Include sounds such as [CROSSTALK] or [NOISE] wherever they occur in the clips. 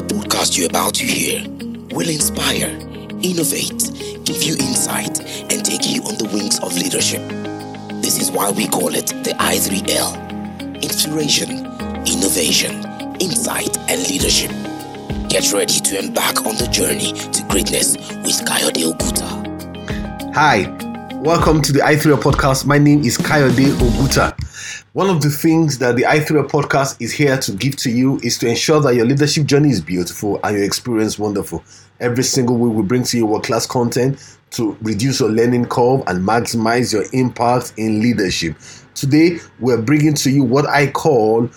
The podcast you're about to hear will inspire, innovate, give you insight, and take you on the wings of leadership. This is why we call it the I3L Inspiration, Innovation, Insight, and Leadership. Get ready to embark on the journey to greatness with Kayode Oguta. Hi, welcome to the i3 podcast. My name is Kayode Oguta. One of the things that the i3 podcast is here to give to you is to ensure that your leadership journey is beautiful and your experience wonderful. Every single week, we bring to you world class content to reduce your learning curve and maximize your impact in leadership. Today, we're bringing to you what I call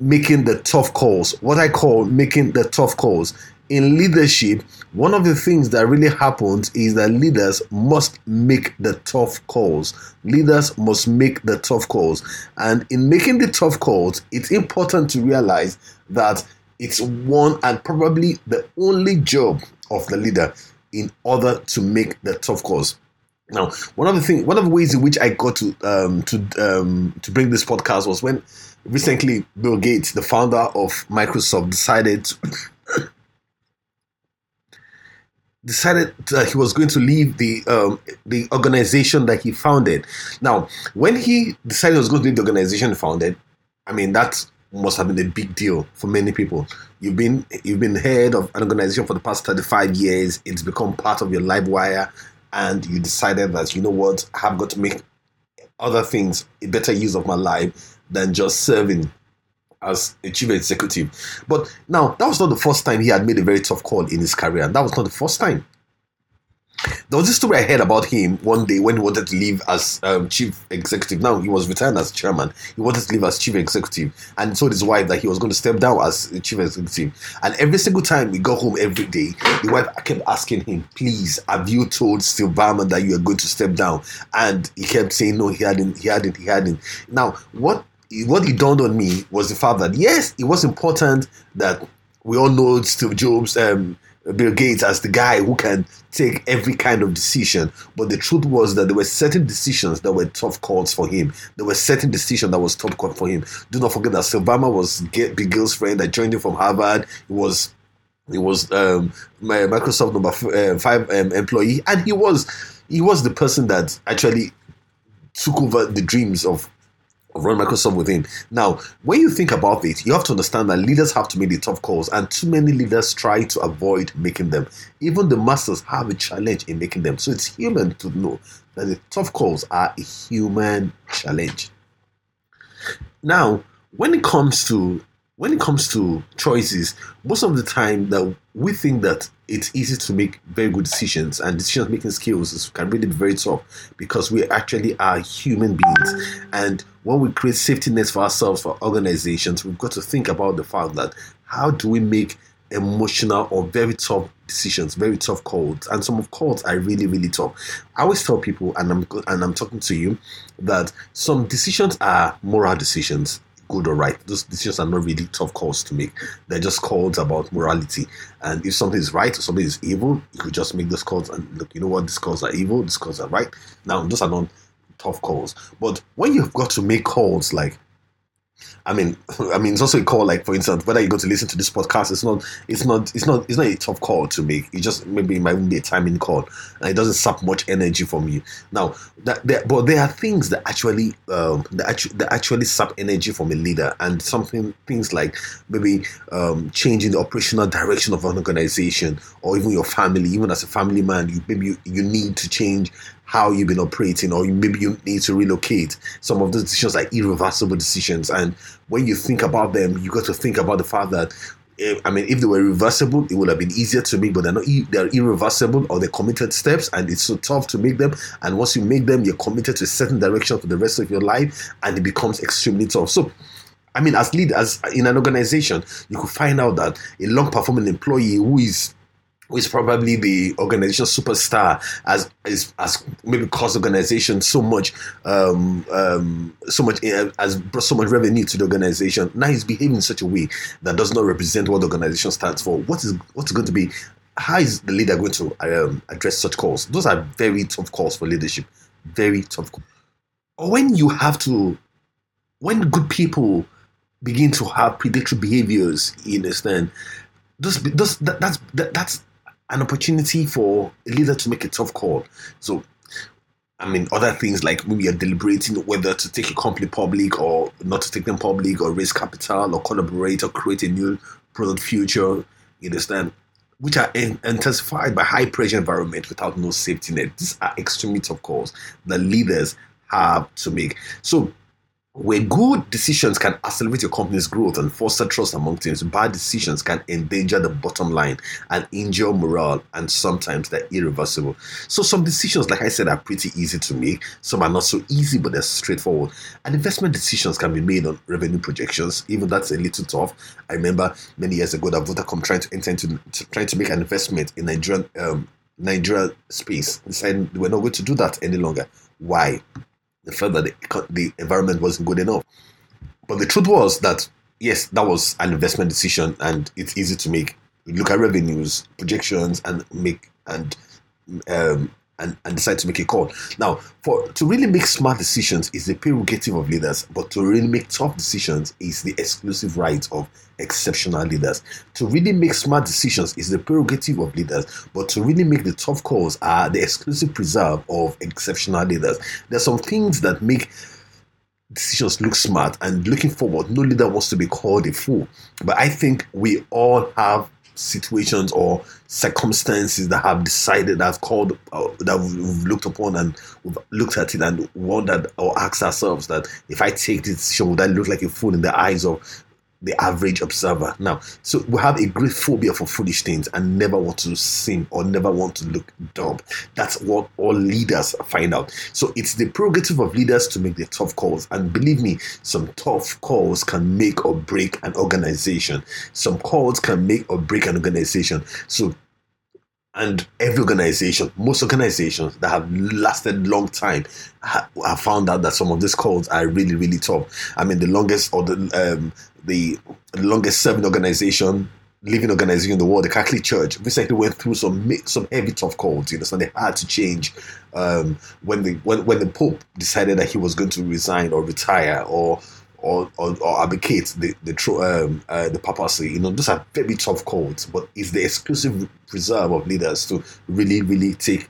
making the tough calls. What I call making the tough calls. In leadership, one of the things that really happens is that leaders must make the tough calls. Leaders must make the tough calls. And in making the tough calls, it's important to realize that it's one and probably the only job of the leader in order to make the tough calls. Now, one of the things, one of the ways in which I got to um, to um, to bring this podcast was when recently Bill Gates, the founder of Microsoft, decided to decided that he was going to leave the um, the organization that he founded. Now, when he decided he was going to leave the organization founded, I mean that must have been a big deal for many people. You've been you've been head of an organization for the past 35 years. It's become part of your life wire, and you decided that you know what, I have got to make other things a better use of my life than just serving as a chief executive. But now, that was not the first time he had made a very tough call in his career. And that was not the first time. There was this story I heard about him one day when he wanted to leave as um, chief executive. Now he was retired as chairman. He wanted to leave as chief executive, and told his wife that he was going to step down as chief executive. And every single time we got home every day, the wife kept asking him, "Please, have you told Steve Ballmer that you are going to step down?" And he kept saying, "No, he hadn't. He hadn't. He hadn't." Now, what what it dawned on me was the fact that yes, it was important that we all know Steve Jobs, um, Bill Gates as the guy who can take every kind of decision. But the truth was that there were certain decisions that were tough calls for him. There were certain decisions that was tough call for him. Do not forget that Ballmer was Big Gill's friend that joined him from Harvard. He was he was um, Microsoft number uh, five um, employee, and he was he was the person that actually took over the dreams of run Microsoft with him. Now, when you think about it, you have to understand that leaders have to make the tough calls, and too many leaders try to avoid making them. Even the masters have a challenge in making them. So it's human to know that the tough calls are a human challenge. Now, when it comes to when it comes to choices, most of the time that we think that it's easy to make very good decisions and decision making skills can really be very tough because we actually are human beings. And when we create safety nets for ourselves for organizations we've got to think about the fact that how do we make emotional or very tough decisions very tough calls? And some of calls are really really tough. I always tell people and i'm and i'm talking to you that some decisions are moral decisions good or right. Those decisions are not really tough calls to make. They're just calls about morality. And if something is right or something is evil, you could just make those calls and look, you know what, these calls are evil, these calls are right. Now, those are not tough calls. But when you've got to make calls like I mean, [LAUGHS] I mean, it's also a call. Like, for instance, whether you're going to listen to this podcast, it's not, it's not, it's not, it's not a tough call to make. It just maybe it might be a timing call, and it doesn't sap much energy from you. Now, that, there, but there are things that actually, um, that actually, that actually sap energy from a leader, and something things like maybe um, changing the operational direction of an organization, or even your family. Even as a family man, you maybe you, you need to change how you've been operating, or maybe you need to relocate. Some of those decisions are irreversible decisions, and when you think about them, you got to think about the fact that. eh, I mean, if they were reversible, it would have been easier to make, but they're not. They're irreversible, or they're committed steps, and it's so tough to make them. And once you make them, you're committed to a certain direction for the rest of your life, and it becomes extremely tough. So, I mean, as leaders in an organization, you could find out that a long performing employee who is is probably the organization superstar as is as maybe cost organization so much um, um, so much uh, brought so much revenue to the organization. Now he's behaving in such a way that does not represent what the organization stands for. What is what's going to be how is the leader going to um, address such calls? Those are very tough calls for leadership. Very tough calls. or when you have to when good people begin to have predatory behaviors you understand? Those, those that, that's that, that's an opportunity for a leader to make a tough call. So I mean, other things like maybe you're deliberating whether to take a company public or not to take them public, or raise capital, or collaborate, or create a new product future. You understand? Which are intensified by high pressure environment without no safety net. These are extremely tough calls that leaders have to make. So where good decisions can accelerate your company's growth and foster trust among teams, bad decisions can endanger the bottom line and injure morale, and sometimes they're irreversible. So, some decisions, like I said, are pretty easy to make. Some are not so easy, but they're straightforward. And investment decisions can be made on revenue projections, even that's a little tough. I remember many years ago that Vodacom trying to enter into trying to make an investment in Nigerian um, Nigeria space. Decided we're not going to do that any longer. Why? They felt that the, the environment wasn't good enough. But the truth was that yes, that was an investment decision, and it's easy to make. look at revenues, projections, and make and um, and, and decide to make a call. Now, for to really make smart decisions is the prerogative of leaders, but to really make tough decisions is the exclusive right of exceptional leaders. To really make smart decisions is the prerogative of leaders, but to really make the tough calls are the exclusive preserve of exceptional leaders. There are some things that make decisions look smart and looking forward no leader wants to be called a fool but i think we all have situations or circumstances that have decided, that have called, uh, that we've looked upon and we've looked at it and wondered or asked ourselves that if I take this decision, would I look like a fool in the eyes of the average observer. Now, so we have a great phobia for foolish things and never want to seem or never want to look dumb. That's what all leaders find out. So it's the prerogative of leaders to make the tough calls. And believe me, some tough calls can make or break an organization. Some calls can make or break an organization. So and every organization, most organizations that have lasted long time, have found out that some of these calls are really, really tough. I mean, the longest or the um, the longest serving organization, living organization in the world, the Catholic Church, recently went through some some heavy tough calls. You know, so they had to change um, when the when when the Pope decided that he was going to resign or retire or or, or, or abdicate the the um, uh, the papacy. You know, those are very tough calls, but it's the exclusive reserve of leaders to really, really take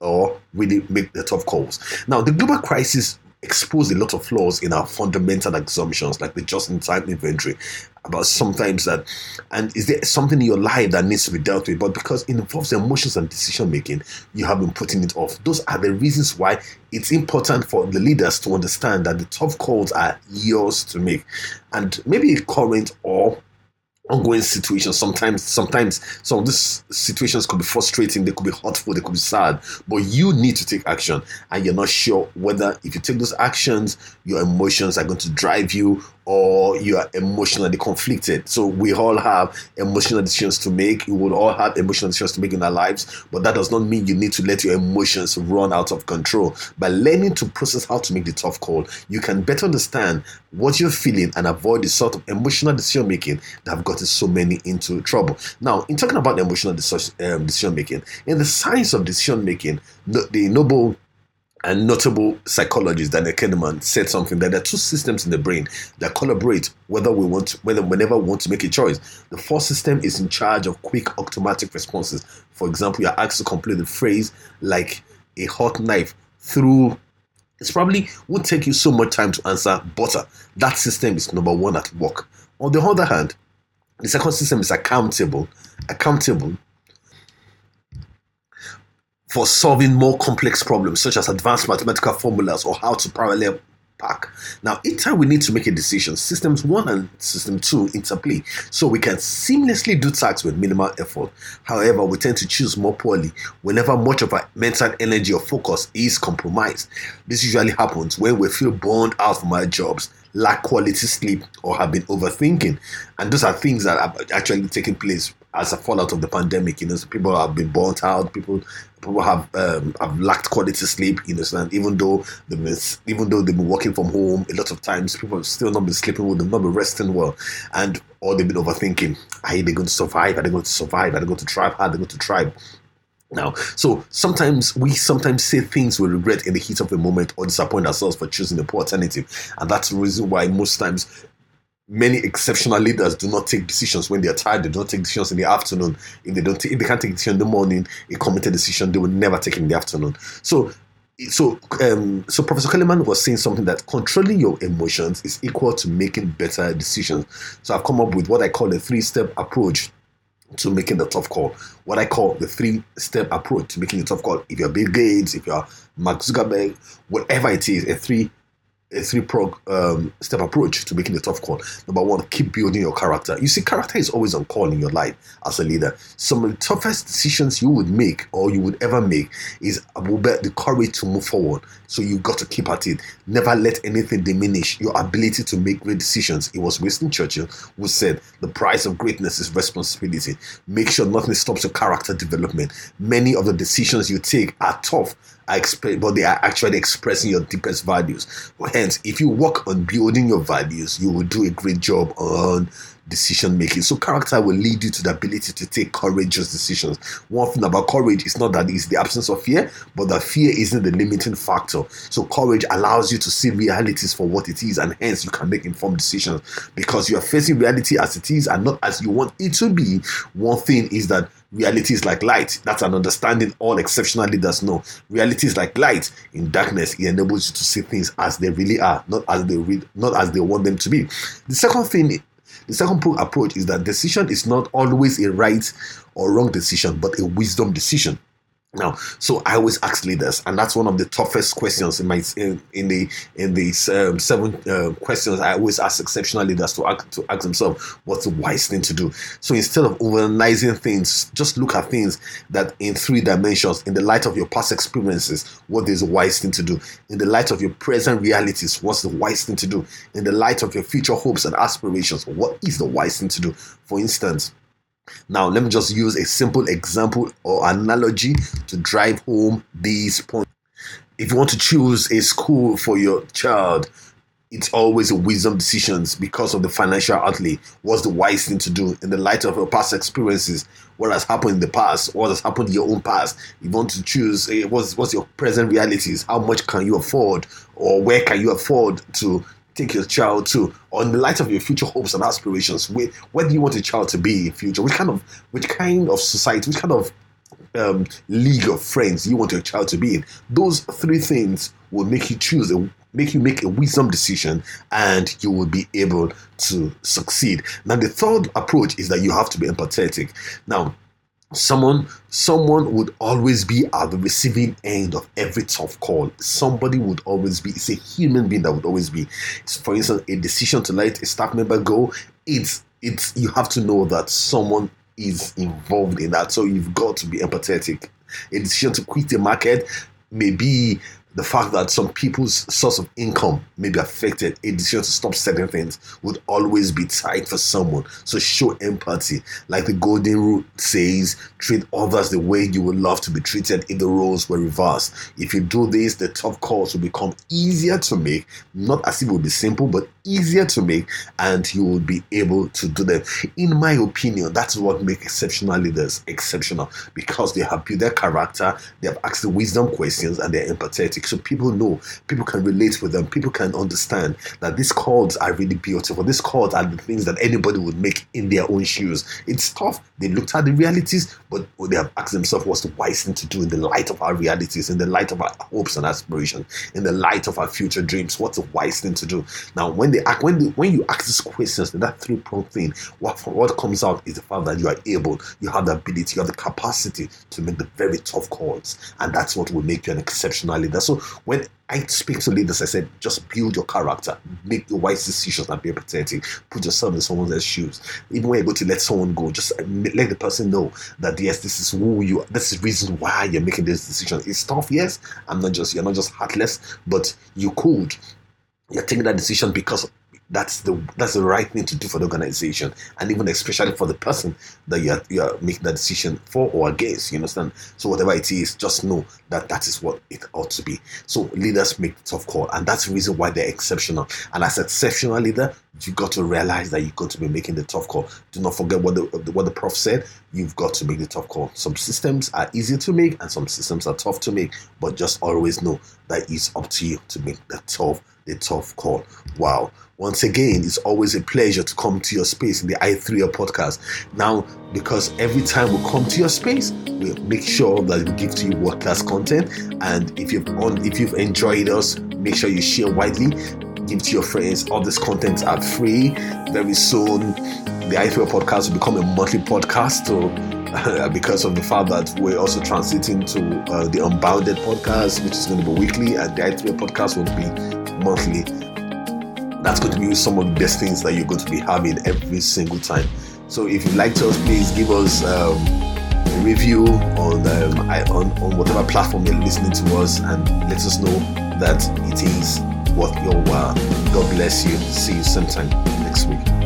or really make the tough calls. Now, the global crisis exposed a lot of flaws in our fundamental assumptions, like the just-in-time inventory, about sometimes that, and is there something in your life that needs to be dealt with? But because it involves emotions and decision making, you have been putting it off. Those are the reasons why it's important for the leaders to understand that the tough calls are yours to make, and maybe current or ongoing situations. Sometimes, sometimes some of these situations could be frustrating, they could be hurtful, they could be sad, but you need to take action, and you're not sure whether if you take those actions, your emotions are going to drive you or you are emotionally conflicted. So we all have emotional decisions to make. You would all have emotional decisions to make in our lives, but that does not mean you need to let your emotions run out of control. By learning to process how to make the tough call, you can better understand what you're feeling and avoid the sort of emotional decision making that have gotten so many into trouble. Now, in talking about emotional um, decision making, in the science of decision making, the Nobel and notable psychologist Daniel Kahneman said something that there are two systems in the brain that collaborate whether we want to, whether whenever we want to make a choice. The first system is in charge of quick automatic responses. For example, you're asked to complete the phrase like a hot knife through it probably won't take you so much time to answer butter. Uh, that system is number one at work. On the other hand, the second system is accountable. Accountable for solving more complex problems such as advanced mathematical formulas or how to parallel park. Now, each time we need to make a decision, systems one and system two interplay so we can seamlessly do tasks with minimal effort. However, we tend to choose more poorly whenever much of our mental energy or focus is compromised. This usually happens when we feel burned out from our jobs, lack quality sleep, or have been overthinking. And those are things that are actually taking place as a fallout of the pandemic. You know, so people have been burnt out. People people have um, have lacked quality sleep. You understand? Even though they've been, even though they've been working from home, a lot of times people have still not been sleeping well. They've not been resting well, and or they've been overthinking. Are they going to survive? Are they going to survive? Are they going to thrive? Are they going to thrive? Now, so sometimes we sometimes say things we regret in the heat of the moment or disappoint ourselves for choosing the poor alternative, and that's the reason why most times many exceptional leaders do not take decisions when they are tired. They don't take decisions in the afternoon. If they don't, take, if they can't take decision in the morning, a committed decision they will never take in the afternoon. So, so, um, so Professor Kellerman was saying something that controlling your emotions is equal to making better decisions. So, I've come up with what I call a three-step approach to making the tough call. What I call the three-step approach to making the tough call. If you're Bill Gates, if you're Mark Zuckerberg, whatever it is, a three a three prog um, step approach to making a tough call. Number one, keep building your character. You see, character is always on call in your life as a leader. Some of the toughest decisions you would make or you would ever make is about the courage to move forward. So you got to keep at it. Never let anything diminish your ability to make great decisions. It was Winston Churchill who said, "The price of greatness is responsibility." Make sure nothing stops your character development. Many of the decisions you take are tough are exp- but they are actually expressing your deepest values. Hence, if you work on building your values, you will do a great job on decision making. So character will lead you to the ability to take courageous decisions. One thing about courage is not that it's the absence of fear, but that fear isn't the limiting factor. So courage allows you to see realities for what it is, and hence you can make informed decisions because you are facing reality as it is and not as you want it to be. One thing is that reality is like light. That's an understanding all exceptional leaders know. Reality is like light. In darkness, it enables you to see things as they really are, not as they re- not as they want them to be. The second thing the second approach is that decision is not always a right or wrong decision, but a wisdom decision. Now, so I always ask leaders, and that's one of the toughest questions in my in, in the in these um, seven uh, questions. I always ask exceptional leaders to ask to ask themselves what's the wise thing to do. So instead of overanalyzing things, just look at things that in three dimensions. In the light of your past experiences, what is the wise thing to do? In the light of your present realities, what's the wise thing to do? In the light of your future hopes and aspirations, what is the wise thing to do? For instance now, let me just use a simple example or analogy to drive home these points. If you want to choose a school for your child, it's always a wisdom decisions because of the financial outlay. What's the wise thing to do in the light of your past experiences? What has happened in the past? What has happened in your own past? You want to choose eh, what's what's your present realities? How much can you afford, or where can you afford to take your child to on the light of your future hopes and aspirations where, where do you want your child to be in future? Which kind of which kind of society which kind of um, league of friends you want your child to be in? Those three things will make you choose a make you make a wisdom decision and you will be able to succeed. Now the third approach is that you have to be empathetic. Now someone someone would always be at the receiving end of every tough call. Somebody would always be it's a human being that would always be. It's, for instance a decision to let a staff member go it's it's you have to know that someone is involved in that. So you've got to be empathetic. A decision to quit the market may be the fact that some people's source of income may be affected, a decision to stop certain things would always be tight for someone. So show empathy. Like the golden rule says, treat others the way you would love to be treated if the roles were reversed. If you do this, the tough calls will become easier to make, not as if it would be simple, but easier to make, and you will be able to do them. In my opinion, that's what makes exceptional leaders exceptional because they have built their character, they have asked the wisdom questions, and they're empathetic so people know, people can relate with them, people can understand that these calls are really beautiful. These calls are the things that anybody would make in their own shoes. It's tough. They looked at the realities, but they have asked themselves what's the wise thing to do in the light of our realities, in the light of our hopes and aspirations, in the light of our future dreams. What's the wise thing to do? Now, when they act, when they, when you ask these questions, that three prong thing, what what comes out is the fact that you are able, you have the ability, you have the capacity to make the very tough calls, and that's what will make you an exceptional leader. So when I speak to leaders, I said, just build your character, make the wise decisions, and be empathetic. Put yourself in someone else's shoes. Even when you go to let someone go, just let the person know that yes, this is who you. Are. This is the reason why you're making this decision. It's tough, yes. I'm not just you're not just heartless, but you could. You're taking that decision because that's the that's the right thing to do for the organization and even especially for the person that you're you're making that decision for or against you understand? So whatever it is just know that that is what it ought to be. So leaders make tough call and that's the reason why they're exceptional. And as exceptional leader you got to realize that you've got to be making the tough call. Do not forget what the what the prof said you've got to make the tough call. Some systems are easy to make and some systems are tough to make but just always know that it's up to you to make the tough the tough call wow once again, it's always a pleasure to come to your space in the i3 podcast. Now, because every time we come to your space, we make sure that we give to you world class content. And if you've on, if you've enjoyed us, make sure you share widely, give to your friends. All this content are free. Very soon, the i3 podcast will become a monthly podcast. So [LAUGHS] because of the fact that we're also transiting to uh, the Unbounded podcast, which is going to be weekly, and the i3 podcast will be monthly. That's going to be some of the best things that you're going to be having every single time. So if you liked us, please give us um, a review on, um, on on whatever platform you're listening to us, and let us know that it is worth your while. God bless you. See you sometime next week.